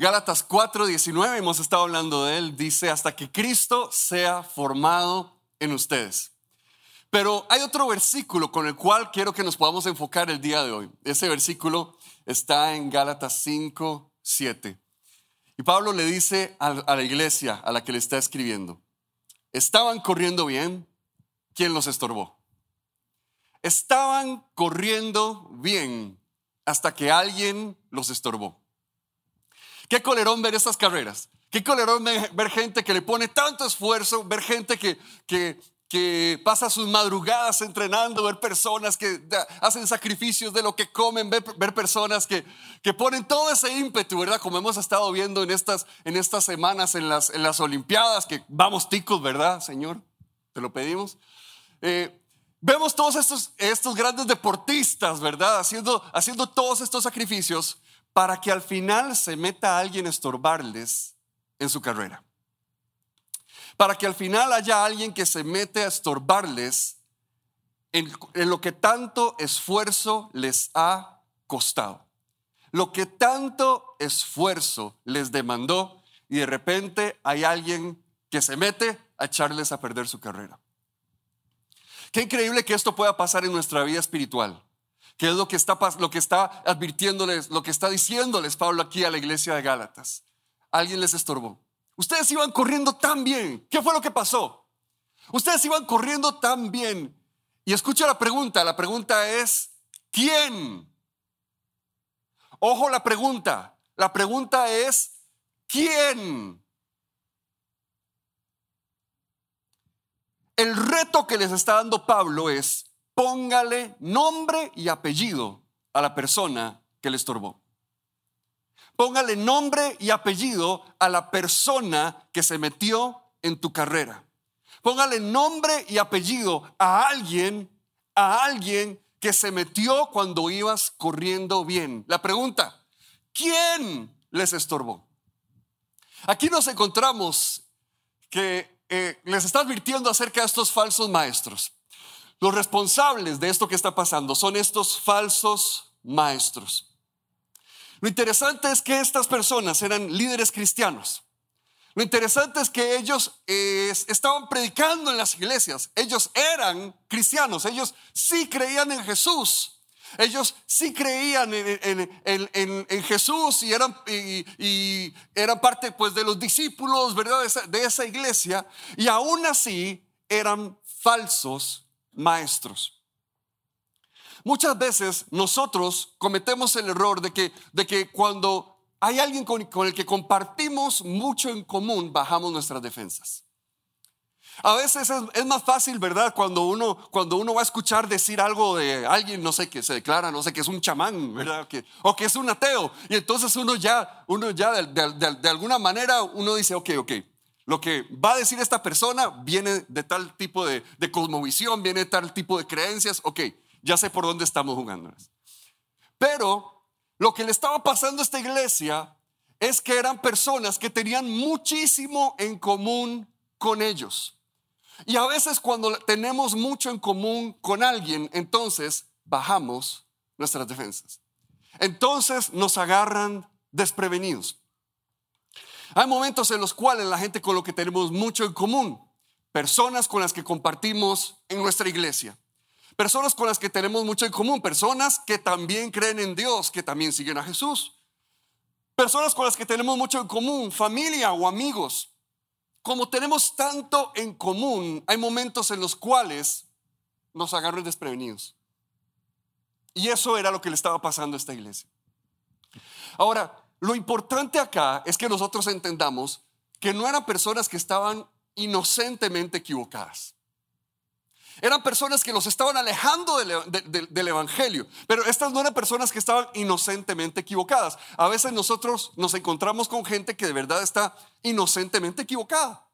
Gálatas 4:19, hemos estado hablando de él, dice, hasta que Cristo sea formado en ustedes. Pero hay otro versículo con el cual quiero que nos podamos enfocar el día de hoy. Ese versículo está en Gálatas 5, 7. Y Pablo le dice a, la iglesia a la que le está escribiendo, estaban corriendo bien, ¿quién los estorbó? Estaban corriendo bien hasta que alguien los estorbó. Qué colerón ver estas carreras. Qué colerón ver gente que le pone tanto esfuerzo, ver gente que, que, que pasa sus madrugadas entrenando, ver personas que hacen sacrificios de lo que comen, ver, personas que, que, ponen todo ese ímpetu, ¿verdad? Como hemos estado viendo en estas, en estas semanas en las, en las Olimpiadas, que vamos ticos, ¿verdad, Señor? Te lo pedimos. Eh, vemos todos estos, estos grandes deportistas, ¿verdad? Haciendo, haciendo todos estos sacrificios para que al final se meta alguien a estorbarles en su carrera para que al final haya alguien que se mete a estorbarles en, lo que tanto esfuerzo les ha costado. Lo que tanto esfuerzo les demandó y de repente hay alguien que se mete a echarles a perder su carrera. Qué increíble que esto pueda pasar en nuestra vida espiritual. Que es lo que está, lo que está advirtiéndoles, lo que está diciéndoles Pablo aquí a la iglesia de Gálatas. Alguien les estorbó. Ustedes iban corriendo tan bien. ¿Qué fue lo que pasó? Ustedes iban corriendo tan bien. Y escucha la pregunta. La pregunta es, ¿quién? Ojo la pregunta. La pregunta es, ¿quién? El reto que les está dando Pablo es, póngale nombre y apellido a la persona que le estorbó. Póngale nombre y apellido a la persona que se metió en tu carrera. Póngale nombre y apellido a alguien, a alguien que se metió cuando ibas corriendo bien. La pregunta, ¿quién les estorbó? Aquí nos encontramos que eh, les está advirtiendo acerca de estos falsos maestros. Los responsables de esto que está pasando son estos falsos maestros. Lo interesante es que estas personas eran líderes cristianos. Lo interesante es que ellos eh, estaban predicando en las iglesias. Ellos eran cristianos. Ellos sí creían en Jesús. Ellos sí creían en, Jesús y eran, y, eran parte pues, de los discípulos ¿verdad? De, esa, de esa iglesia. Y aún así eran falsos maestros. Muchas veces nosotros cometemos el error de que, de que cuando hay alguien con, el que compartimos mucho en común, bajamos nuestras defensas. A veces es, más fácil, ¿verdad? Cuando uno, cuando uno va a escuchar decir algo de alguien, no sé, que se declara, no sé, que es un chamán, ¿verdad? Que, o que es un ateo. Y entonces uno ya, uno ya de, alguna manera, uno dice, ok, ok, lo que va a decir esta persona viene de tal tipo de, de cosmovisión, viene de tal tipo de creencias, ok. Ya sé por dónde estamos jugando. Pero lo que le estaba pasando a esta iglesia es que eran personas que tenían muchísimo en común con ellos. Y a veces cuando tenemos mucho en común con alguien, entonces bajamos nuestras defensas. Entonces nos agarran desprevenidos. Hay momentos en los cuales la gente con lo que tenemos mucho en común, personas con las que compartimos en nuestra iglesia, Personas con las que tenemos mucho en común, personas que también creen en Dios, que también siguen a Jesús. Personas con las que tenemos mucho en común, familia o amigos. Como tenemos tanto en común, hay momentos en los cuales nos agarran desprevenidos. Y eso era lo que le estaba pasando a esta iglesia. Ahora, lo importante acá es que nosotros entendamos que no eran personas que estaban inocentemente equivocadas. Eran personas que los estaban alejando del, Evangelio, pero estas no eran personas que estaban inocentemente equivocadas. A veces nosotros nos encontramos con gente que de verdad está inocentemente equivocada.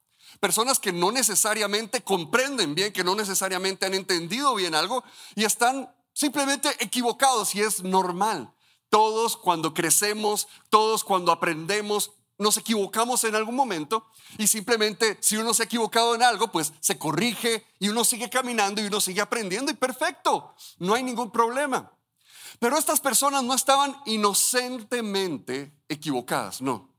Personas que no necesariamente comprenden bien, que no necesariamente han entendido bien algo y están simplemente equivocados y es normal. Todos cuando crecemos, todos cuando aprendemos, nos equivocamos en algún momento y simplemente si uno se ha equivocado en algo, pues se corrige y uno sigue caminando y uno sigue aprendiendo y perfecto, no hay ningún problema. Pero estas personas no estaban inocentemente equivocadas, no.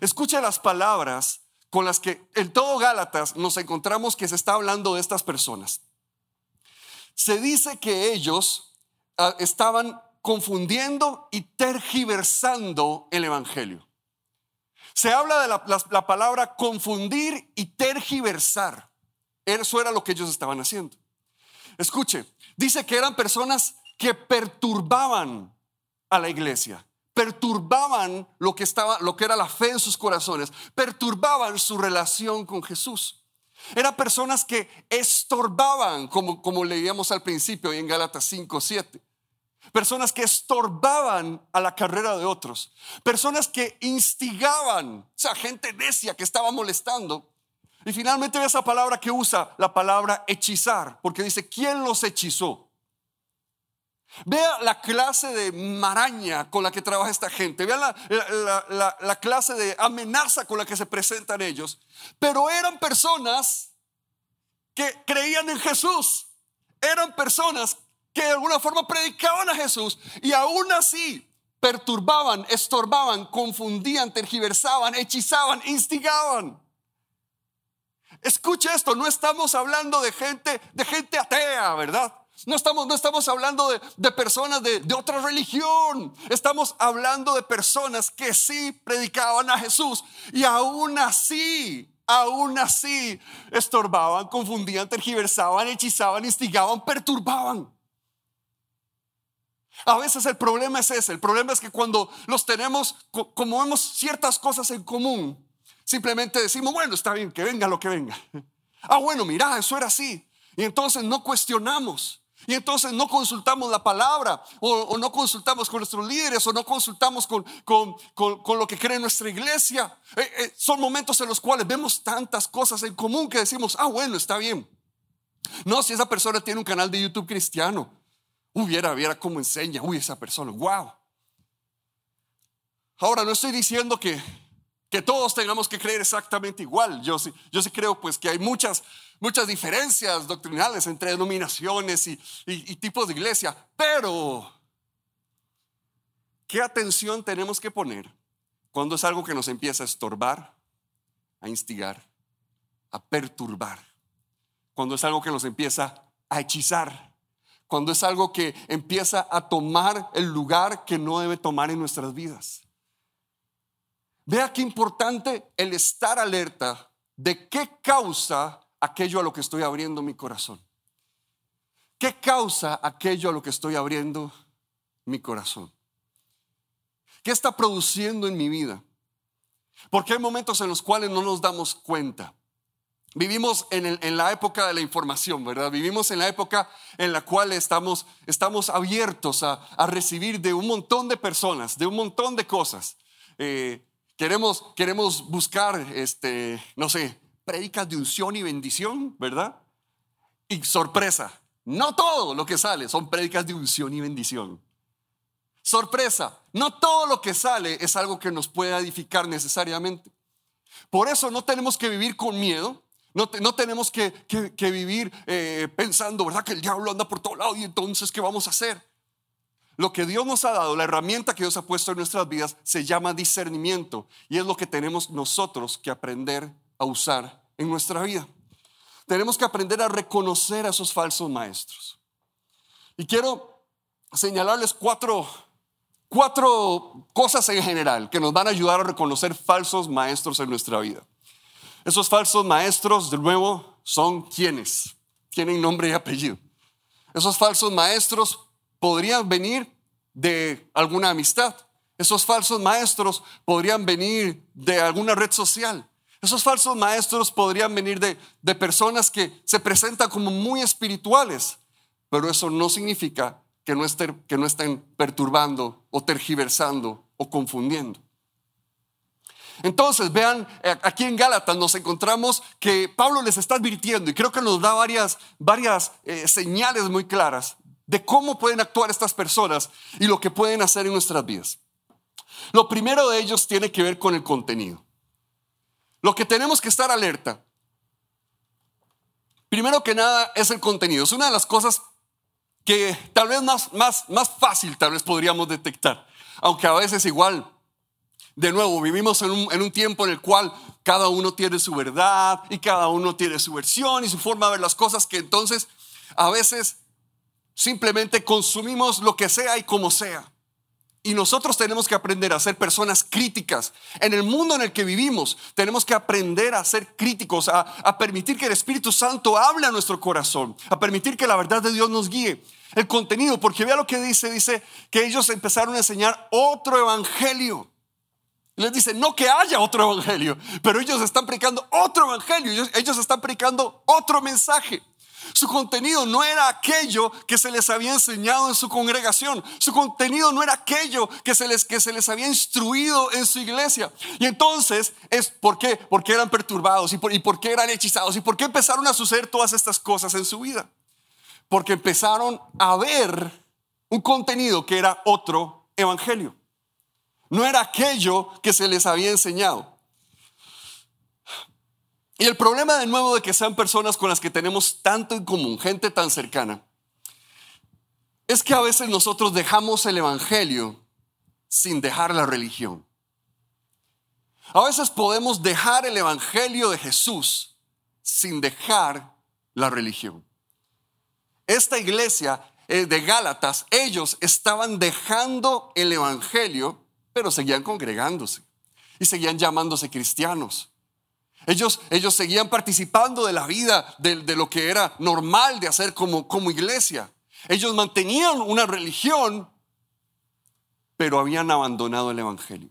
Escuche las palabras con las que en todo Gálatas nos encontramos que se está hablando de estas personas. Se dice que ellos ah, estaban confundiendo y tergiversando el Evangelio. Se habla de la, palabra confundir y tergiversar. Eso era lo que ellos estaban haciendo. Escuche, dice que eran personas que perturbaban a la iglesia, perturbaban lo que estaba, lo que era la fe en sus corazones, perturbaban su relación con Jesús. Eran personas que estorbaban, como, como leíamos al principio en Gálatas 5, 7. Personas que estorbaban a la carrera de otros. Personas que instigaban, o sea, gente necia que estaba molestando. Y finalmente ve esa palabra que usa, la palabra hechizar, porque dice, ¿quién los hechizó? Vea la clase de maraña con la que trabaja esta gente. Vea la, la, clase de amenaza con la que se presentan ellos. Pero eran personas que creían en Jesús. Eran personas que de alguna forma predicaban a Jesús y aún así perturbaban, estorbaban, confundían, tergiversaban, hechizaban, instigaban. Escuche esto, no estamos hablando de gente, de gente atea, ¿verdad? No estamos, no estamos hablando de, personas de, de, otra religión. Estamos hablando de personas que sí predicaban a Jesús y aún así, aún así estorbaban, confundían, tergiversaban, hechizaban, instigaban, perturbaban. A veces el problema es ese. El problema es que cuando los tenemos, como vemos ciertas cosas en común, simplemente decimos, bueno, está bien, que venga lo que venga. Ah, bueno, mira, eso era así. Y entonces no cuestionamos. Y entonces no consultamos la palabra o, no consultamos con nuestros líderes o no consultamos con, con, lo que cree nuestra iglesia. Eh, eh, son momentos en los cuales vemos tantas cosas en común que decimos, ah, bueno, está bien. No, si esa persona tiene un canal de YouTube cristiano, hubiera, viera cómo enseña, uy, esa persona, wow. Ahora, no estoy diciendo que, que todos tengamos que creer exactamente igual. Yo sí, yo sí creo pues que hay muchas, muchas diferencias doctrinales entre denominaciones y, y tipos de iglesia, pero ¿qué atención tenemos que poner cuando es algo que nos empieza a estorbar, a instigar, a perturbar? Cuando es algo que nos empieza a hechizar, cuando es algo que empieza a tomar el lugar que no debe tomar en nuestras vidas. Vea qué importante el estar alerta de qué causa aquello a lo que estoy abriendo mi corazón. ¿Qué causa aquello a lo que estoy abriendo mi corazón? ¿Qué está produciendo en mi vida? Porque hay momentos en los cuales no nos damos cuenta. Vivimos en, la época de la información, ¿verdad? Vivimos en la época en la cual estamos, estamos abiertos a, recibir de un montón de personas, de un montón de cosas. Eh, queremos, queremos buscar, este, no sé, predicas de unción y bendición, ¿verdad? Y sorpresa, no todo lo que sale son predicas de unción y bendición. Sorpresa, no todo lo que sale es algo que nos pueda edificar necesariamente. Por eso no tenemos que vivir con miedo, no, tenemos que, vivir eh, pensando, ¿verdad? Que el diablo anda por todo lado y entonces, ¿qué vamos a hacer? Lo que Dios nos ha dado, la herramienta que Dios ha puesto en nuestras vidas, se llama discernimiento y es lo que tenemos nosotros que aprender a usar en nuestra vida. Tenemos que aprender a reconocer a esos falsos maestros. Y quiero señalarles cuatro, cuatro cosas en general que nos van a ayudar a reconocer falsos maestros en nuestra vida. Esos falsos maestros, de nuevo, son quienes tienen nombre y apellido. Esos falsos maestros podrían venir de alguna amistad. Esos falsos maestros podrían venir de alguna red social. Esos falsos maestros podrían venir de, de personas que se presentan como muy espirituales, pero eso no significa que no, estén, que no estén perturbando o tergiversando o confundiendo. Entonces, vean, eh, aquí en Gálatas nos encontramos que Pablo les está advirtiendo y creo que nos da varias, varias eh, señales muy claras de cómo pueden actuar estas personas y lo que pueden hacer en nuestras vidas. Lo primero de ellos tiene que ver con el contenido. Lo que tenemos que estar alerta, primero que nada, es el contenido. Es una de las cosas que tal vez más, más, más fácil, tal vez podríamos detectar, aunque a veces igual De nuevo, vivimos en un, en un, tiempo en el cual cada uno tiene su verdad y cada uno tiene su versión y su forma de ver las cosas que entonces a veces simplemente consumimos lo que sea y como sea. Y nosotros tenemos que aprender a ser personas críticas. En el mundo en el que vivimos, tenemos que aprender a ser críticos, a, a, permitir que el Espíritu Santo hable a nuestro corazón, a permitir que la verdad de Dios nos guíe. El contenido, porque vea lo que dice, dice que ellos empezaron a enseñar otro evangelio. Les dice, no que haya otro evangelio, pero ellos están predicando otro evangelio, ellos, están predicando otro mensaje. Su contenido no era aquello que se les había enseñado en su congregación. Su contenido no era aquello que se les, que se les había instruido en su iglesia. Y entonces es por qué, porque eran perturbados y por, y por qué eran hechizados y por qué empezaron a suceder todas estas cosas en su vida. Porque empezaron a ver un contenido que era otro evangelio. No era aquello que se les había enseñado. Y el problema de nuevo de que sean personas con las que tenemos tanto en común, gente tan cercana, es que a veces nosotros dejamos el Evangelio sin dejar la religión. A veces podemos dejar el Evangelio de Jesús sin dejar la religión. Esta iglesia eh, de Gálatas, ellos estaban dejando el Evangelio pero seguían congregándose y seguían llamándose cristianos. Ellos, ellos seguían participando de la vida, de, lo que era normal de hacer como, como iglesia. Ellos mantenían una religión, pero habían abandonado el Evangelio.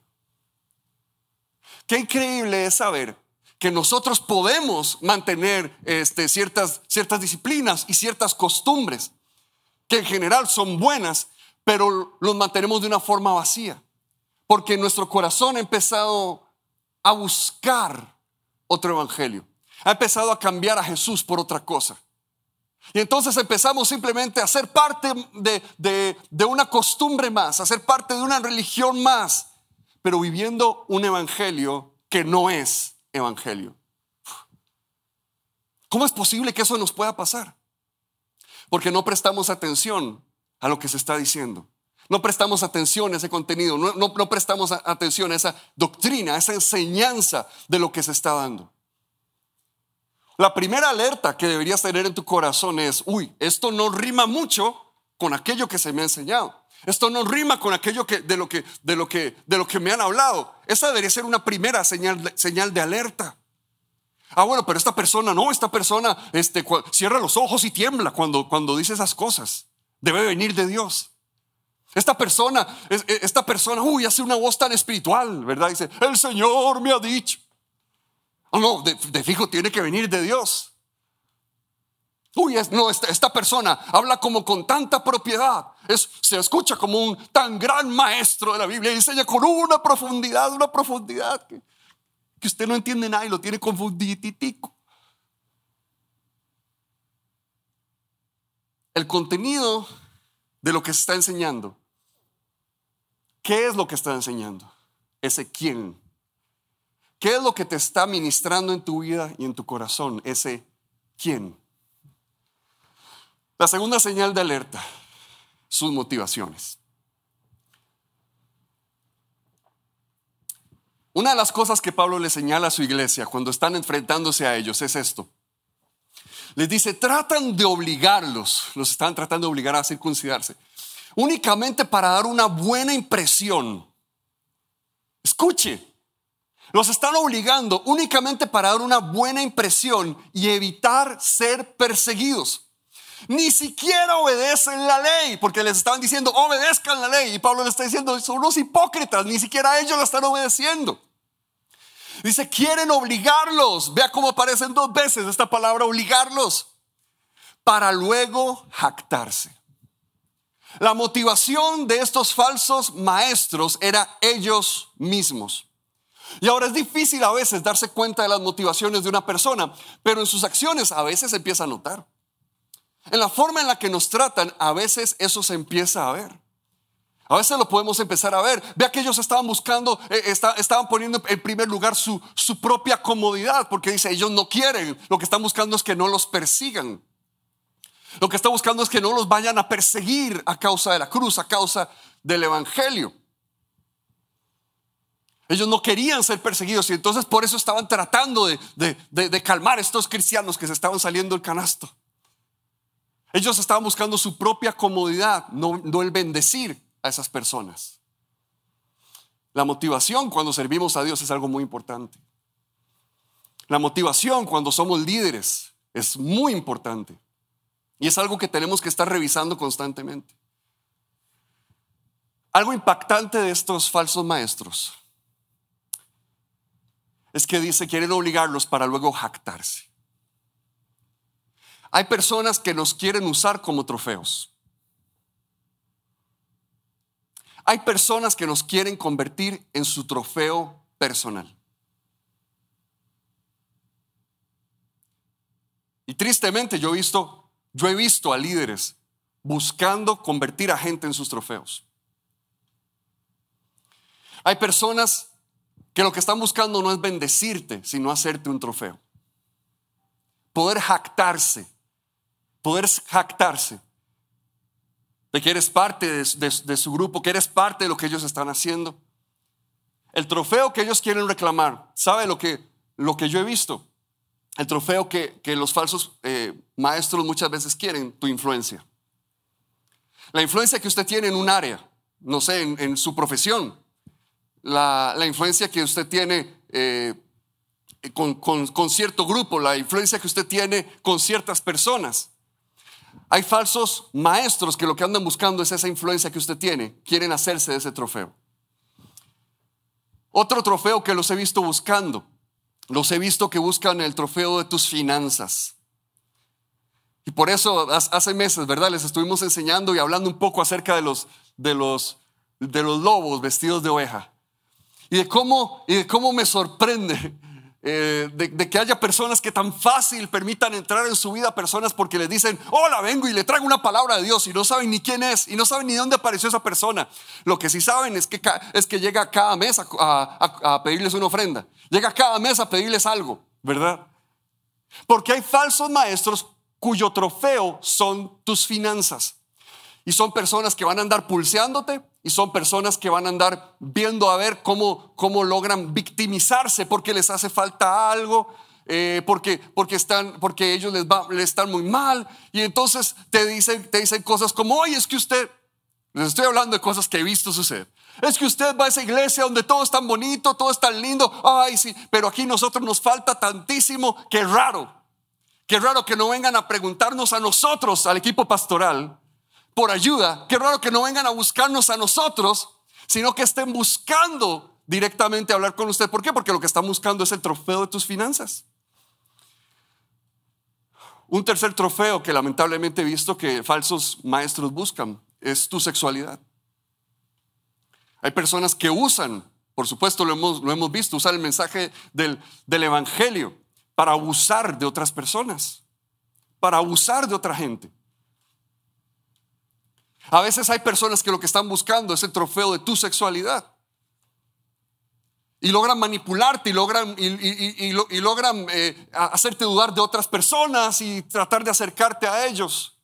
Qué increíble es saber que nosotros podemos mantener este, ciertas, ciertas disciplinas y ciertas costumbres, que en general son buenas, pero los mantenemos de una forma vacía porque nuestro corazón ha empezado a buscar otro evangelio. Ha empezado a cambiar a Jesús por otra cosa. Y entonces empezamos simplemente a ser parte de, de, una costumbre más, a ser parte de una religión más, pero viviendo un evangelio que no es evangelio. ¿Cómo es posible que eso nos pueda pasar? Porque no prestamos atención a lo que se está diciendo. No prestamos atención a ese contenido, no, prestamos atención a esa doctrina, a esa enseñanza de lo que se está dando. La primera alerta que deberías tener en tu corazón es, uy, esto no rima mucho con aquello que se me ha enseñado. Esto no rima con aquello que, de, lo que, de, lo que, de lo que me han hablado. Esa debería ser una primera señal, señal de alerta. Ah, bueno, pero esta persona, no, esta persona este, cierra los ojos y tiembla cuando, cuando dice esas cosas. Debe venir de Dios. Esta persona, e, esta persona, uy, hace una voz tan espiritual, ¿verdad? Dice, el Señor me ha dicho. Oh, no, de, fijo tiene que venir de Dios. Uy, no, esta, persona habla como con tanta propiedad. Se escucha como un tan gran maestro de la Biblia y enseña con una profundidad, una profundidad que, que usted no entiende nada y lo tiene confundiditico. El contenido de lo que se está enseñando ¿Qué es lo que está enseñando? Ese quién. ¿Qué es lo que te está ministrando en tu vida y en tu corazón? Ese quién. La segunda señal de alerta, sus motivaciones. Una de las cosas que Pablo le señala a su iglesia cuando están enfrentándose a ellos es esto. Les dice, tratan de obligarlos, los están tratando de obligar a circuncidarse únicamente para dar una buena impresión. Escuche, los están obligando únicamente para dar una buena impresión y evitar ser perseguidos. Ni siquiera obedecen la ley, porque les estaban diciendo, obedezcan la ley. Y Pablo les está diciendo, son unos hipócritas, ni siquiera ellos la están obedeciendo. Dice, quieren obligarlos. Vea cómo aparecen dos veces esta palabra, obligarlos, para luego jactarse. La motivación de estos falsos maestros era ellos mismos. Y ahora es difícil a veces darse cuenta de las motivaciones de una persona, pero en sus acciones a veces se empieza a notar. En la forma en la que nos tratan, a veces eso se empieza a ver. A veces lo podemos empezar a ver. Vea que ellos estaban buscando, eh, estaban poniendo en primer lugar su, su propia comodidad, porque dice, ellos no quieren, lo que están buscando es que no los persigan. Lo que está buscando es que no los vayan a perseguir a causa de la cruz, a causa del Evangelio. Ellos no querían ser perseguidos y entonces por eso estaban tratando de, calmar a estos cristianos que se estaban saliendo del canasto. Ellos estaban buscando su propia comodidad, no, no el bendecir a esas personas. La motivación cuando servimos a Dios es algo muy importante. La motivación cuando somos líderes es muy importante. Y es algo que tenemos que estar revisando constantemente. Algo impactante de estos falsos maestros es que dice, quieren obligarlos para luego jactarse. Hay personas que nos quieren usar como trofeos. Hay personas que nos quieren convertir en su trofeo personal. Y tristemente yo he visto, yo he visto a líderes buscando convertir a gente en sus trofeos. Hay personas que lo que están buscando no es bendecirte, sino hacerte un trofeo. Poder jactarse, poder jactarse de que eres parte de, su grupo, que eres parte de lo que ellos están haciendo. El trofeo que ellos quieren reclamar, ¿sabe lo que, lo que yo he visto? El trofeo que, los falsos eh, maestros muchas veces quieren, tu influencia. La influencia que usted tiene en un área, no sé, en su profesión, la, influencia que usted tiene eh, con, cierto grupo, la influencia que usted tiene con ciertas personas. Hay falsos maestros que lo que andan buscando es esa influencia que usted tiene, quieren hacerse de ese trofeo. Otro trofeo que los he visto buscando, los he visto que buscan el trofeo de tus finanzas. Y por eso hace meses, ¿verdad? Les estuvimos enseñando y hablando un poco acerca de los, de los, de los lobos vestidos de oveja. Y de cómo, y de cómo me sorprende eh, de, que haya personas que tan fácil permitan entrar en su vida personas porque les dicen, hola, vengo y le traigo una palabra de Dios y no saben ni quién es y no saben ni dónde apareció esa persona. Lo que sí saben es que, es que llega cada mes a pedirles una ofrenda, llega cada mes a pedirles algo, ¿verdad? Porque hay falsos maestros cuyo trofeo son tus finanzas. Y son personas que van a andar pulseándote y son personas que van a andar viendo a ver cómo, cómo logran victimizarse porque les hace falta algo, eh, porque, porque, están, porque ellos les, va, les están muy mal. Y entonces te dicen, te dicen cosas como, oye, es que usted, les estoy hablando de cosas que he visto suceder. Es que usted va a esa iglesia donde todo es tan bonito, todo es tan lindo. Ay, sí, pero aquí nosotros nos falta tantísimo. Qué raro. Qué raro que no vengan a preguntarnos a nosotros, al equipo pastoral, por ayuda. Qué raro que no vengan a buscarnos a nosotros, sino que estén buscando directamente hablar con usted. ¿Por qué? Porque lo que están buscando es el trofeo de tus finanzas. Un tercer trofeo que lamentablemente he visto que falsos maestros buscan es tu sexualidad. Hay personas que usan, por supuesto lo hemos, lo hemos visto, usar el mensaje del, del Evangelio para abusar de otras personas, para abusar de otra gente. A veces hay personas que lo que están buscando es el trofeo de tu sexualidad. Y logran manipularte y logran, y, logran eh, hacerte dudar de otras personas y tratar de acercarte a ellos.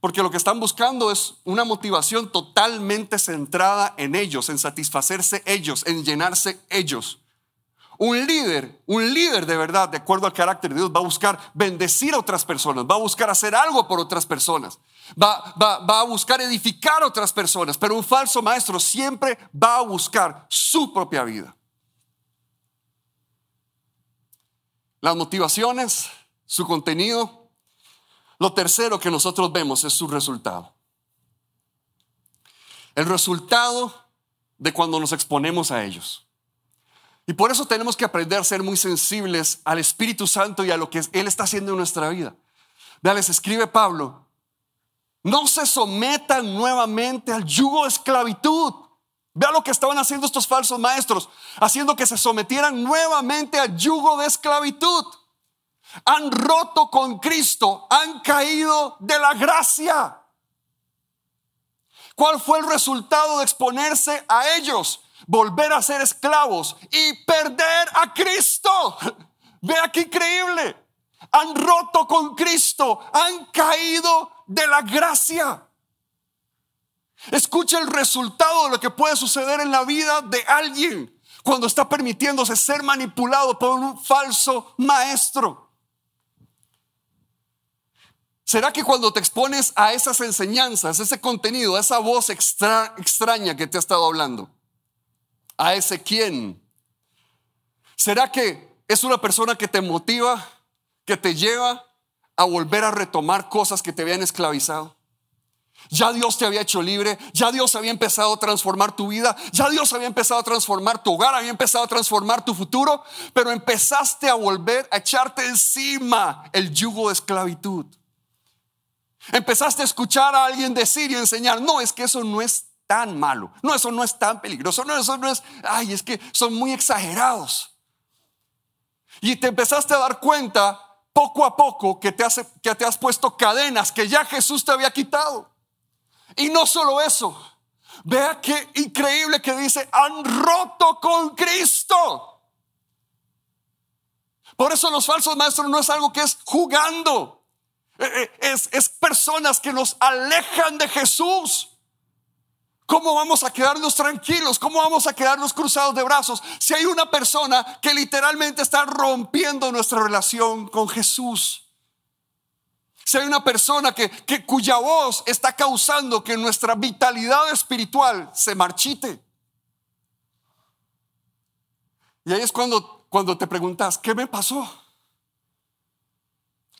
Porque lo que están buscando es una motivación totalmente centrada en ellos, en satisfacerse ellos, en llenarse ellos. Un líder, un líder de verdad, de acuerdo al carácter de Dios, va a buscar bendecir a otras personas, va a buscar hacer algo por otras personas, va, va, a buscar edificar a otras personas, pero un falso maestro siempre va a buscar su propia vida. Las motivaciones, su contenido. Lo tercero que nosotros vemos es su resultado. El resultado de cuando nos exponemos a ellos. Y por eso tenemos que aprender a ser muy sensibles al Espíritu Santo y a lo que Él está haciendo en nuestra vida. Vean, les escribe Pablo, no se sometan nuevamente al yugo de esclavitud. Vea lo que estaban haciendo estos falsos maestros, haciendo que se sometieran nuevamente al yugo de esclavitud. Han roto con Cristo, han caído de la gracia. ¿Cuál fue el resultado de exponerse a ellos? volver a ser esclavos y perder a Cristo. Vea qué increíble. Han roto con Cristo, han caído de la gracia. Escucha el resultado de lo que puede suceder en la vida de alguien cuando está permitiéndose ser manipulado por un falso maestro. ¿Será que cuando te expones a esas enseñanzas, ese contenido, a esa voz extraña que te ha estado hablando, a ese quién, ¿será que es una persona que te motiva, que te lleva a volver a retomar cosas que te habían esclavizado? Ya Dios te había hecho libre, ya Dios había empezado a transformar tu vida, ya Dios había empezado a transformar tu hogar, había empezado a transformar tu futuro, pero empezaste a volver a echarte encima el yugo de esclavitud. Empezaste a escuchar a alguien decir y enseñar, no, es que eso no es tan malo, no, eso no es tan peligroso, no, eso no es, ay, es que son muy exagerados. Y te empezaste a dar cuenta poco a poco que te, que te has puesto cadenas que ya Jesús te había quitado. Y no solo eso, vea qué increíble que dice, han roto con Cristo. Por eso los falsos maestros no es algo que es jugando, eh, eh, es, es personas que nos alejan de Jesús. ¿Cómo vamos a quedarnos tranquilos? ¿Cómo vamos a quedarnos cruzados de brazos si hay una persona que literalmente está rompiendo nuestra relación con Jesús? Si hay una persona que, cuya voz está causando que nuestra vitalidad espiritual se marchite. Y ahí es cuando, cuando te preguntas, ¿qué me pasó?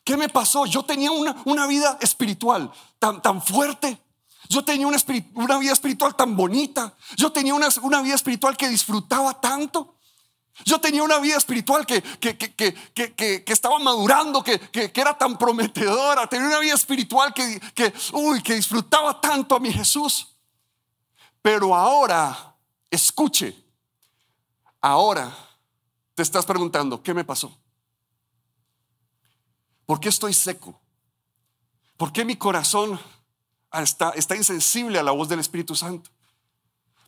¿Qué me pasó? Yo tenía una, una vida espiritual tan, tan fuerte. Yo tenía una, vida espiritual tan bonita. Yo tenía una, vida espiritual que disfrutaba tanto. Yo tenía una vida espiritual que, que, estaba madurando, que, era tan prometedora. Tenía una vida espiritual que, uy, que disfrutaba tanto a mi Jesús. Pero ahora, escuche, ahora te estás preguntando, ¿qué me pasó? ¿Por qué estoy seco? ¿Por qué mi corazón está, insensible a la voz del Espíritu Santo?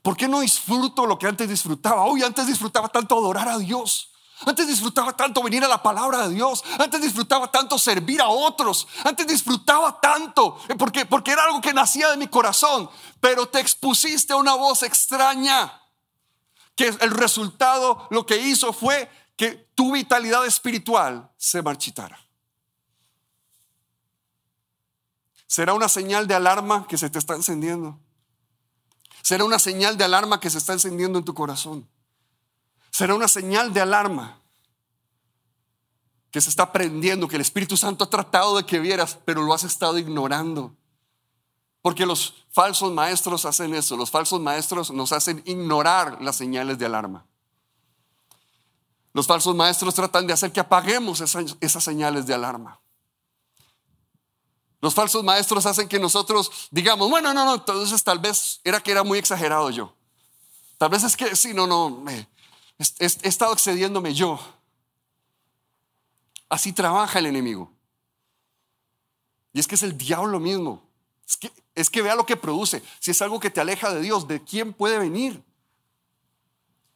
¿Por qué no disfruto lo que antes disfrutaba? Hoy antes disfrutaba tanto adorar a Dios. Antes disfrutaba tanto venir a la palabra de Dios. Antes disfrutaba tanto servir a otros. Antes disfrutaba tanto eh, porque, porque era algo que nacía de mi corazón. Pero te expusiste a una voz extraña. Que el resultado lo que hizo fue que tu vitalidad espiritual se marchitara. ¿Será una señal de alarma que se te está encendiendo? Será una señal de alarma que se está encendiendo en tu corazón. Será una señal de alarma que se está prendiendo, que el Espíritu Santo ha tratado de que vieras, pero lo has estado ignorando. Porque los falsos maestros hacen eso, los falsos maestros nos hacen ignorar las señales de alarma. Los falsos maestros tratan de hacer que apaguemos esas, esas señales de alarma. Los falsos maestros hacen que nosotros digamos, bueno, no, no, entonces tal vez era que era muy exagerado yo. Tal vez es que sí, no, no, he, estado excediéndome yo. Así trabaja el enemigo. Y es que es el diablo mismo. Es que, es que vea lo que produce. Si es algo que te aleja de Dios, ¿de quién puede venir?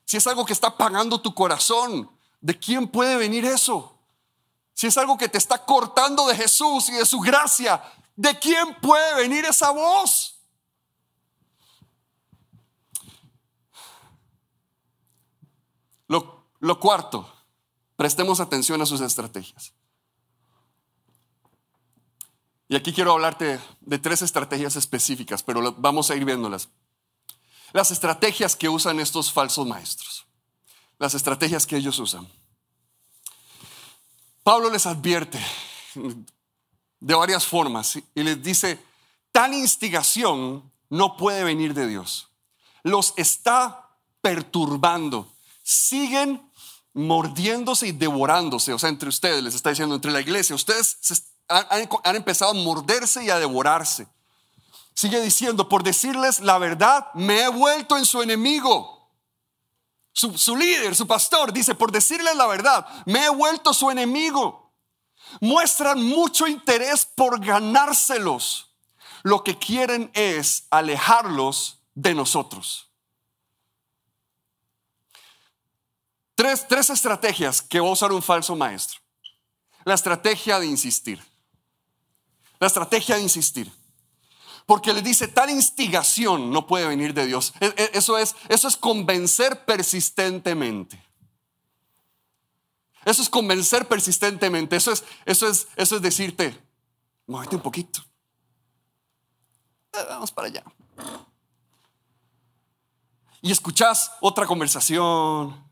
Si es algo que está pagando tu corazón, ¿de quién puede venir eso? Si es algo que te está cortando de Jesús y de su gracia, ¿de quién puede venir esa voz? Lo, cuarto, prestemos atención a sus estrategias. Y aquí quiero hablarte de tres estrategias específicas, pero vamos a ir viéndolas. Las estrategias que usan estos falsos maestros. Las estrategias que ellos usan. Pablo les advierte de varias formas y les dice, tal instigación no puede venir de Dios. Los está perturbando. Siguen mordiéndose y devorándose. O sea, entre ustedes, les está diciendo, entre la iglesia, ustedes han, empezado a morderse y a devorarse. Sigue diciendo, por decirles la verdad, me he vuelto en su enemigo. Su, líder, su pastor, dice, por decirles la verdad, me he vuelto su enemigo. Muestran mucho interés por ganárselos. Lo que quieren es alejarlos de nosotros. Tres, tres estrategias que va a usar un falso maestro. La estrategia de insistir. La estrategia de insistir. Porque les dice, tal instigación no puede venir de Dios. E, e, eso es, eso es convencer persistentemente. Eso es convencer persistentemente. Eso es, eso es, eso es decirte, muévete un poquito. Eh, vamos para allá. Y escuchas otra conversación.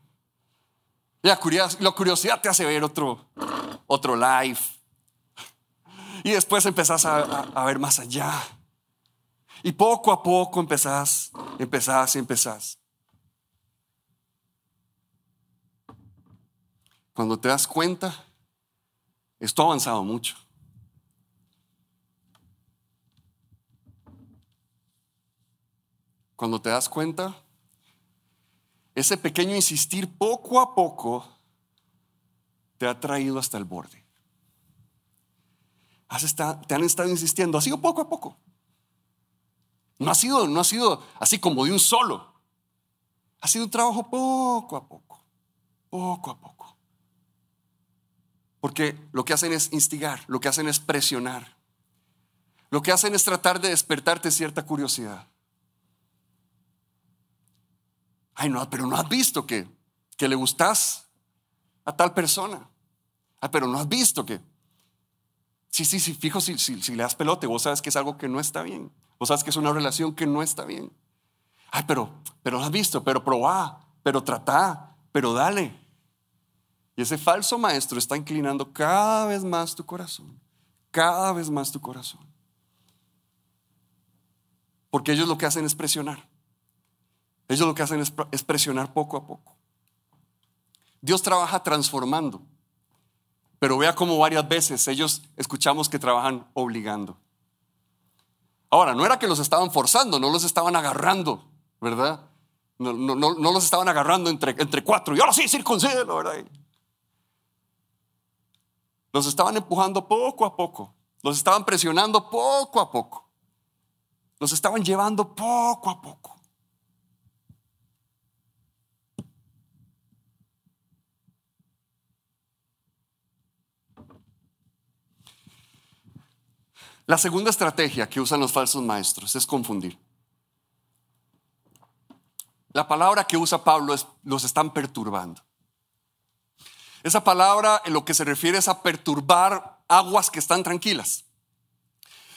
La curiosidad, te hace ver otro, otro live. Y después empezás a ver más allá. Y poco a poco empezás, empezás y empezás. Cuando te das cuenta, esto ha avanzado mucho. Cuando te das cuenta, ese pequeño insistir poco a poco te ha traído hasta el borde. te han estado insistiendo, ha sido poco a poco. No ha sido, no ha sido así como de un solo. Ha sido un trabajo poco a poco, poco a poco. Porque lo que hacen es instigar, lo que hacen es presionar. Lo que hacen es tratar de despertarte cierta curiosidad. Ay, no, pero no has visto que, que le gustas a tal persona. Ay, pero no has visto que. Sí, sí, sí, fijo, si, si, si le das pelote, vos sabes que es algo que no está bien. Vos sabes que es una relación que no está bien. Ay, pero, pero has visto, pero probá, pero trata, pero dale. Y ese falso maestro está inclinando cada vez más tu corazón, cada vez más tu corazón. Porque ellos lo que hacen es presionar. Ellos lo que hacen es, presionar poco a poco. Dios trabaja transformando, pero vea cómo varias veces ellos escuchamos que trabajan obligando. Ahora, no era que los estaban forzando, no los estaban agarrando, ¿verdad? No, los estaban agarrando entre, entre cuatro y ahora sí, circuncídelo, ¿verdad? Los estaban empujando poco a poco. Los estaban presionando poco a poco. Los estaban llevando poco a poco. La segunda estrategia que usan los falsos maestros es confundir. La palabra que usa Pablo es los están perturbando. Esa palabra en lo que se refiere es a perturbar aguas que están tranquilas.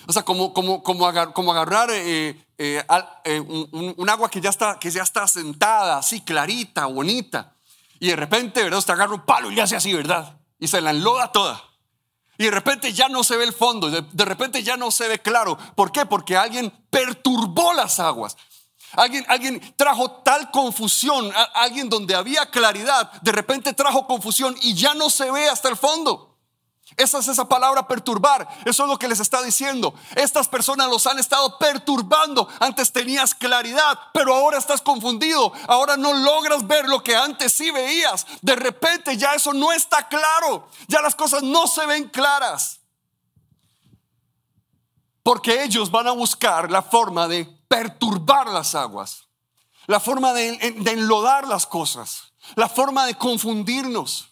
O sea, como, como, como, agarrar eh, eh, eh, un, agua que ya, está, que ya está sentada, así clarita, bonita. Y de repente, ¿verdad? Usted agarra un palo y le hace así, ¿verdad? Y se la enloda toda. Y de repente ya no se ve el fondo, de repente ya no se ve claro. ¿Por qué? Porque alguien perturbó las aguas. Alguien, alguien trajo tal confusión, alguien donde había claridad, de repente trajo confusión y ya no se ve hasta el fondo. Esa es esa palabra perturbar. Eso es lo que les está diciendo. Estas personas los han estado perturbando. Antes tenías claridad, pero ahora estás confundido. Ahora no logras ver lo que antes sí veías. De repente ya eso no está claro. Ya las cosas no se ven claras. Porque ellos van a buscar la forma de perturbar las aguas, la forma de, enlodar las cosas, la forma de confundirnos.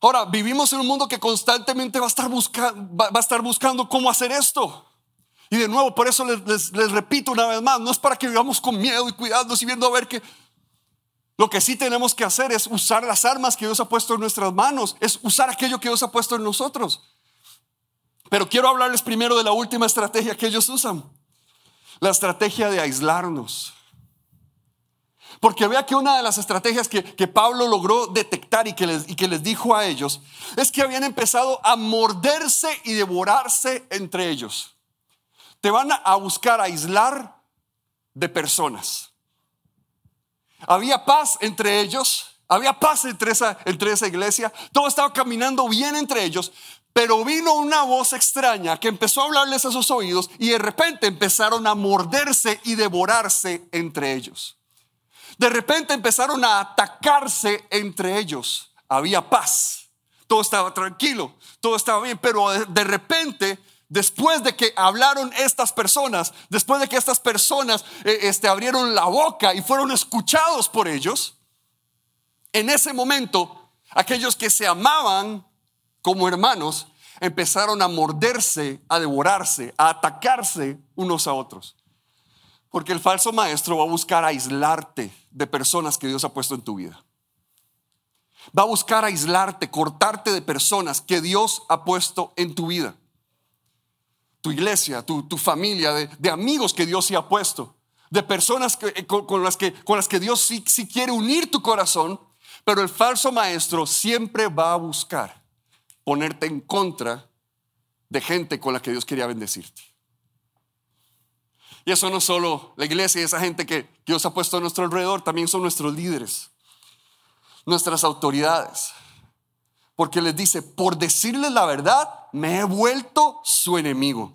Ahora, vivimos en un mundo que constantemente va a estar, buscando cómo hacer esto. Y de nuevo, por eso les, les, repito una vez más, no es para que vivamos con miedo y cuidándonos y viendo a ver que... Lo que sí tenemos que hacer es usar las armas que Dios ha puesto en nuestras manos, es usar aquello que Dios ha puesto en nosotros. Pero quiero hablarles primero de la última estrategia que ellos usan la estrategia de aislarnos. Porque vea que una de las estrategias que, Pablo logró detectar y que, les, y que les dijo a ellos es que habían empezado a morderse y devorarse entre ellos. Te van a buscar aislar de personas. Había paz entre ellos, había paz entre esa, entre esa iglesia, todo estaba caminando bien entre ellos, pero vino una voz extraña que empezó a hablarles a sus oídos y de repente empezaron a morderse y devorarse entre ellos. De repente empezaron a atacarse entre ellos. Había paz. Todo estaba tranquilo, todo estaba bien, pero de repente después de que hablaron estas personas, después de que estas personas eh, este, abrieron la boca y fueron escuchados por ellos, en ese momento aquellos que se amaban como hermanos empezaron a morderse, a devorarse, a atacarse unos a otros. Porque el falso maestro va a buscar aislarte de personas que Dios ha puesto en tu vida. Va a buscar aislarte, cortarte de personas que Dios ha puesto en tu vida. Tu iglesia, tu, familia, de, amigos que Dios sí ha puesto, de personas eh, con, las que, Dios sí quiere unir tu corazón, pero el falso maestro siempre va a buscar ponerte en contra de gente con la que Dios quería bendecirte. Y eso no solo la iglesia y esa gente que Dios ha puesto a nuestro alrededor, también son nuestros líderes nuestras autoridades. Porque les dice, por decirles la verdad, me he vuelto su enemigo.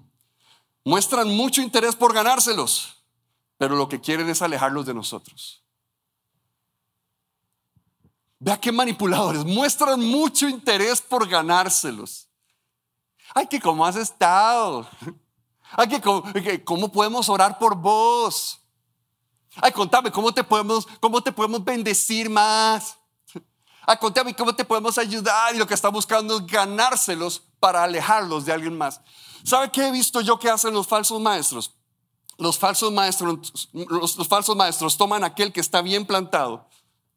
Muestran mucho interés por ganárselos, pero lo que quieren es alejarlos de nosotros. Vea qué manipuladores, muestran mucho interés por ganárselos. Ay, que cómo has estado. Ay, cómo, podemos orar por vos. Ay, contame, ¿cómo te podemos, cómo te podemos bendecir más? a contarme cómo te podemos ayudar y lo que está buscando es ganárselos para alejarlos de alguien más. ¿Sabe qué he visto yo que hacen los falsos maestros? Los falsos maestros, los, falsos maestros toman aquel que está bien plantado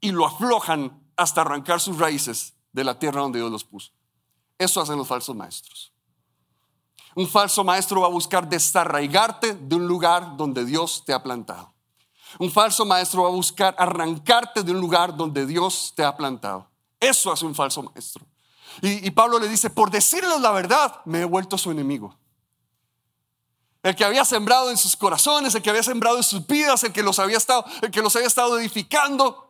y lo aflojan hasta arrancar sus raíces de la tierra donde Dios los puso. Eso hacen los falsos maestros. Un falso maestro va a buscar desarraigarte de un lugar donde Dios te ha plantado. Un falso maestro va a buscar arrancarte de un lugar donde Dios te ha plantado. Eso hace un falso maestro. Y, Pablo le dice, por decirles la verdad, me he vuelto su enemigo. El que había sembrado en sus corazones, el que había sembrado en sus vidas, el que los había estado, el que los había estado edificando.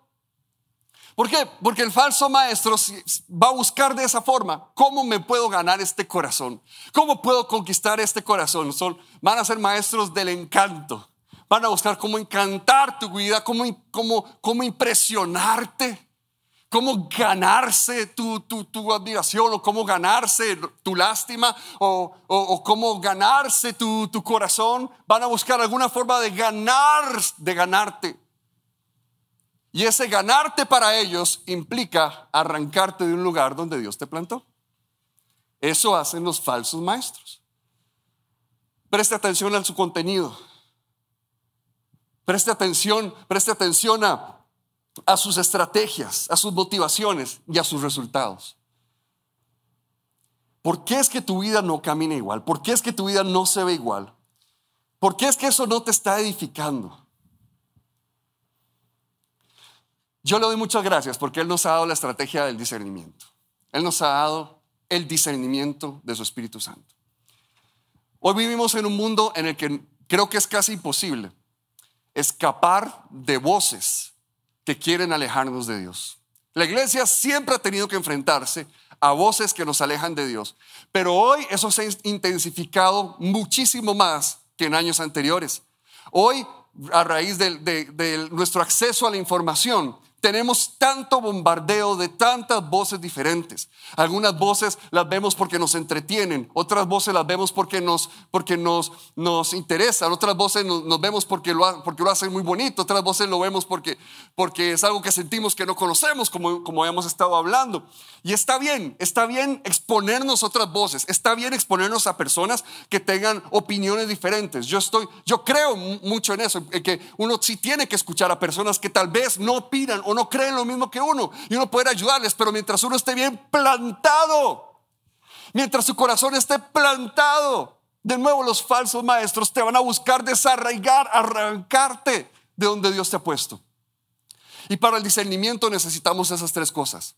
¿Por qué? Porque el falso maestro va a buscar de esa forma, ¿cómo me puedo ganar este corazón? ¿Cómo puedo conquistar este corazón? Son, van a ser maestros del encanto van a buscar cómo encantar tu vida, cómo, cómo, cómo impresionarte, cómo ganarse tu, tu, admiración o cómo ganarse tu lástima o, o, cómo ganarse tu, tu corazón. Van a buscar alguna forma de ganar, de ganarte. Y ese ganarte para ellos implica arrancarte de un lugar donde Dios te plantó. Eso hacen los falsos maestros. Preste atención a su contenido. Preste atención, preste atención a, a sus estrategias, a sus motivaciones y a sus resultados. ¿Por qué es que tu vida no camina igual? ¿Por qué es que tu vida no se ve igual? ¿Por qué es que eso no te está edificando? Yo le doy muchas gracias porque Él nos ha dado la estrategia del discernimiento. Él nos ha dado el discernimiento de su Espíritu Santo. Hoy vivimos en un mundo en el que creo que es casi imposible escapar de voces que quieren alejarnos de Dios. La iglesia siempre ha tenido que enfrentarse a voces que nos alejan de Dios, pero hoy eso se ha intensificado muchísimo más que en años anteriores. Hoy, a raíz de, de nuestro acceso a la información, tenemos tanto bombardeo de tantas voces diferentes. Algunas voces las vemos porque nos entretienen, otras voces las vemos porque nos, porque nos, nos interesan, otras voces nos, vemos porque lo, porque lo hacen muy bonito, otras voces lo vemos porque, porque es algo que sentimos que no conocemos, como, como habíamos estado hablando. Y está bien, está bien exponernos otras voces, está bien exponernos a personas que tengan opiniones diferentes. Yo estoy, yo creo mucho en eso, en que uno sí tiene que escuchar a personas que tal vez no opinan o no creen lo mismo que uno y uno puede ayudarles, pero mientras uno esté bien plantado, mientras su corazón esté plantado, de nuevo los falsos maestros te van a buscar desarraigar, arrancarte de donde Dios te ha puesto. Y para el discernimiento necesitamos esas tres cosas.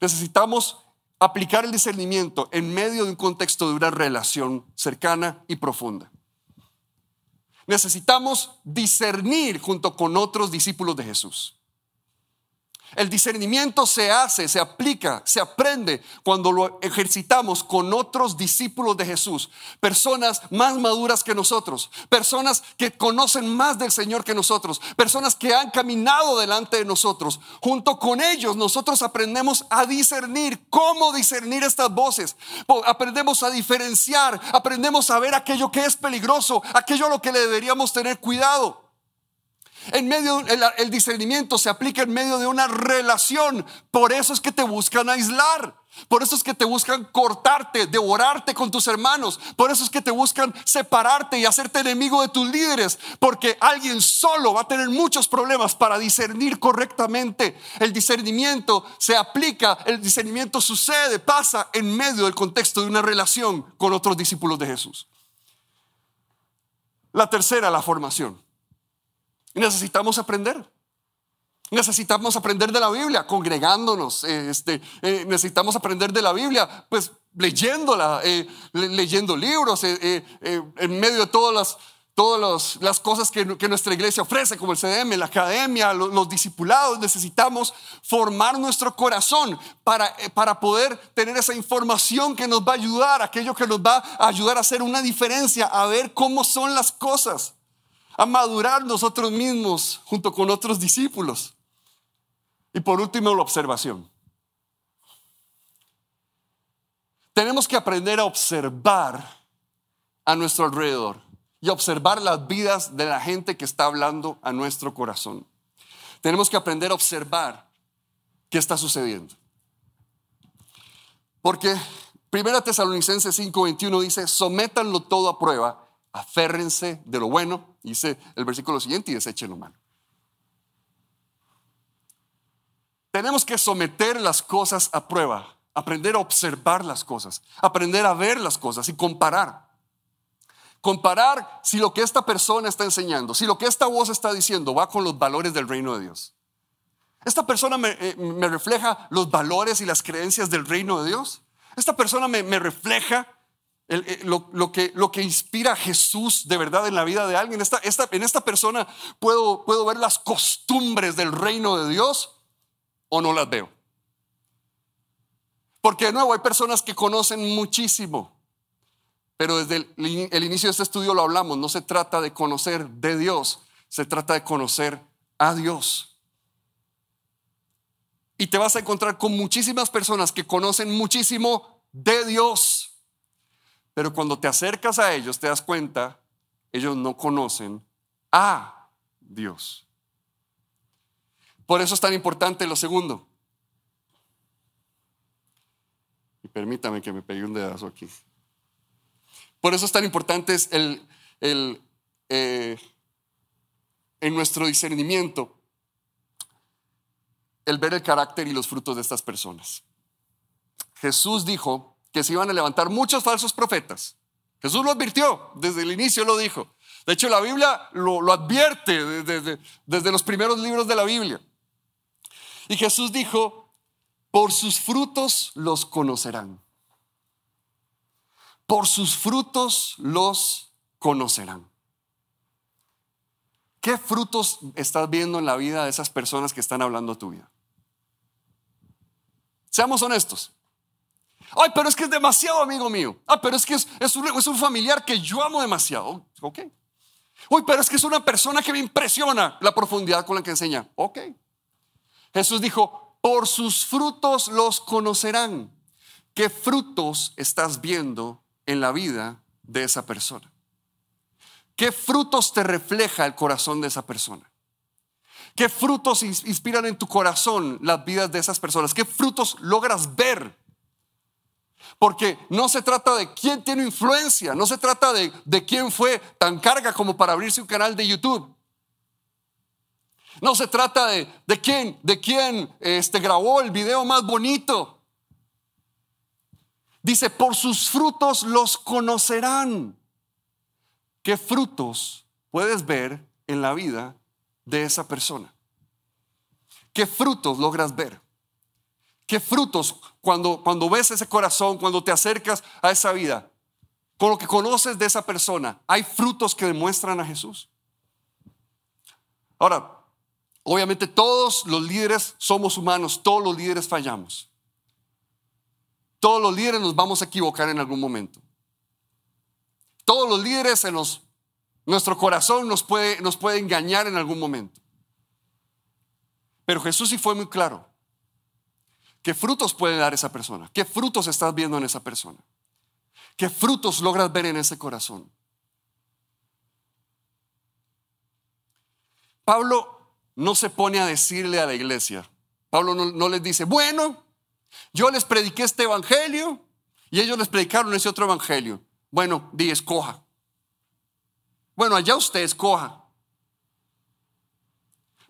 Necesitamos aplicar el discernimiento en medio de un contexto de una relación cercana y profunda. Necesitamos discernir junto con otros discípulos de Jesús. El discernimiento se hace, se aplica, se aprende cuando lo ejercitamos con otros discípulos de Jesús, personas más maduras que nosotros, personas que conocen más del Señor que nosotros, personas que han caminado delante de nosotros. Junto con ellos nosotros aprendemos a discernir, cómo discernir estas voces, aprendemos a diferenciar, aprendemos a ver aquello que es peligroso, aquello a lo que le deberíamos tener cuidado. En medio, el, el discernimiento se aplica en medio de una relación. Por eso es que te buscan aislar. Por eso es que te buscan cortarte, devorarte con tus hermanos. Por eso es que te buscan separarte y hacerte enemigo de tus líderes. Porque alguien solo va a tener muchos problemas para discernir correctamente. El discernimiento se aplica, el discernimiento sucede, pasa en medio del contexto de una relación con otros discípulos de Jesús. La tercera, la formación. Necesitamos aprender. Necesitamos aprender de la Biblia, congregándonos. Eh, este, eh, necesitamos aprender de la Biblia, pues leyéndola, eh, leyendo libros, en medio de todas las, todas las cosas que, nuestra iglesia ofrece, como el CDM, la academia, los, los discipulados. Necesitamos formar nuestro corazón para, para poder tener esa información que nos va a ayudar, aquello que nos va a ayudar a hacer una diferencia, a ver cómo son las cosas, a madurar nosotros mismos junto con otros discípulos. Y por último, la observación. Tenemos que aprender a observar a nuestro alrededor y observar las vidas de la gente que está hablando a nuestro corazón. Tenemos que aprender a observar qué está sucediendo. Porque 1 Tesalonicenses 5:21 dice, sométanlo todo a prueba, aférrense de lo bueno, dice el versículo siguiente, y desechen lo malo. Tenemos que someter las cosas a prueba, aprender a observar las cosas, aprender a ver las cosas y comparar. Comparar si lo que esta persona está enseñando, si lo que esta voz está diciendo va con los valores del reino de Dios. Esta persona me, eh, refleja los valores y las creencias del reino de Dios. Esta persona me, refleja eh, lo, que, inspira a Jesús de verdad en la vida de alguien. Esta, en esta persona puedo, puedo ver las costumbres del reino de Dios o no las veo. Porque de nuevo hay personas que conocen muchísimo, pero desde el, inicio de este estudio lo hablamos, no se trata de conocer de Dios, se trata de conocer a Dios. Y te vas a encontrar con muchísimas personas que conocen muchísimo de Dios, pero cuando te acercas a ellos te das cuenta, ellos no conocen a Dios. Por eso es tan importante lo segundo. Y permítame que me pegue un dedazo aquí. Por eso es tan importante el, el eh, en nuestro discernimiento el ver el carácter y los frutos de estas personas. Jesús dijo que se iban a levantar muchos falsos profetas. Jesús lo advirtió, desde el inicio lo dijo. De hecho, la Biblia lo, advierte desde los primeros libros de la Biblia. Y Jesús dijo, por sus frutos los conocerán. Por sus frutos los conocerán. ¿Qué frutos estás viendo en la vida de esas personas que están hablando a tu vida? Seamos honestos. Ay, pero es que es demasiado amigo mío. Ah, pero es que es, es, un, familiar que yo amo demasiado. Ok. Uy, pero es que es una persona que me impresiona la profundidad con la que enseña. Ok. Jesús dijo, por sus frutos los conocerán. ¿Qué frutos estás viendo en la vida de esa persona? ¿Qué frutos te refleja el corazón de esa persona? ¿Qué frutos inspiran en tu corazón las vidas de esas personas? ¿Qué frutos logras ver? Porque no se trata de quién tiene influencia, no se trata de, de quién fue tan carga como para abrirse un canal de YouTube. No se trata de, de quién, de quién este, grabó el video más bonito. Dice, por sus frutos los conocerán. ¿Qué frutos puedes ver en la vida de esa persona? ¿Qué frutos logras ver? ¿Qué frutos cuando, cuando ves ese corazón, cuando te acercas a esa vida? Con lo que conoces de esa persona, ¿hay frutos que demuestran a Jesús? Ahora, Obviamente todos los líderes somos humanos, todos los líderes fallamos. Todos los líderes nos vamos a equivocar en algún momento. Todos los líderes en nuestro corazón nos puede, nos puede engañar en algún momento. Pero Jesús sí fue muy claro. ¿Qué frutos puede dar esa persona? ¿Qué frutos estás viendo en esa persona? ¿Qué frutos logras ver en ese corazón? Pablo no se pone a decirle a la iglesia, Pablo no, les dice, bueno, yo les prediqué este evangelio y ellos les predicaron ese otro evangelio. Bueno, di, escoja. Bueno, allá usted escoja.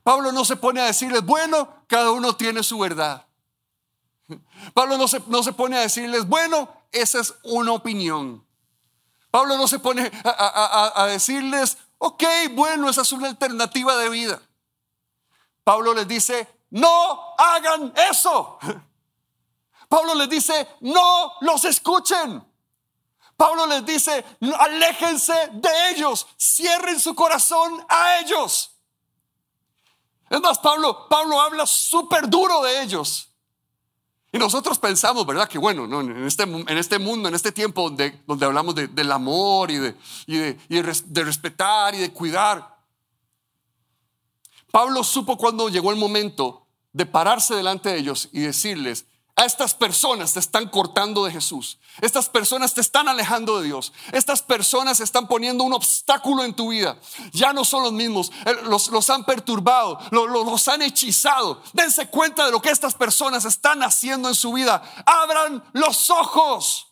Pablo no se pone a decirles, bueno, cada uno tiene su verdad. Pablo no se, no se pone a decirles, bueno, esa es una opinión. Pablo no se pone a, decirles, ok, bueno, esa es una alternativa de vida. Pablo les dice, no hagan eso. Pablo les dice, no los escuchen. Pablo les dice, aléjense de ellos, cierren su corazón a ellos. Es más, Pablo, Pablo habla súper duro de ellos. Y nosotros pensamos, ¿verdad? Que bueno, ¿no? en, este, este mundo, en este tiempo donde, hablamos del amor y de respetar y de cuidar. Pablo supo cuando llegó el momento de pararse delante de ellos y decirles, a estas personas te están cortando de Jesús. Estas personas te están alejando de Dios. Estas personas están poniendo un obstáculo en tu vida. Ya no son los mismos. Los, han perturbado. Los, los han hechizado. Dense cuenta de lo que estas personas están haciendo en su vida. Abran los ojos.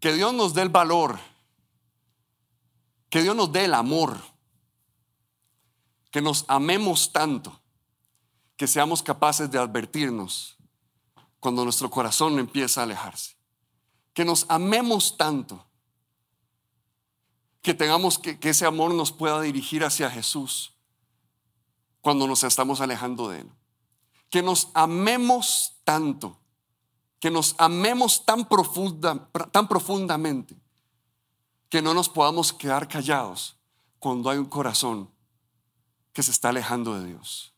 Que Dios nos dé el valor que Dios nos dé el amor, que nos amemos tanto, que seamos capaces de advertirnos cuando nuestro corazón empieza a alejarse. Que nos amemos tanto, que tengamos que, ese amor nos pueda dirigir hacia Jesús cuando nos estamos alejando de Él. Que nos amemos tanto, que nos amemos tan, profunda, tan profundamente que no nos podamos quedar callados cuando hay un corazón que se está alejando de Dios.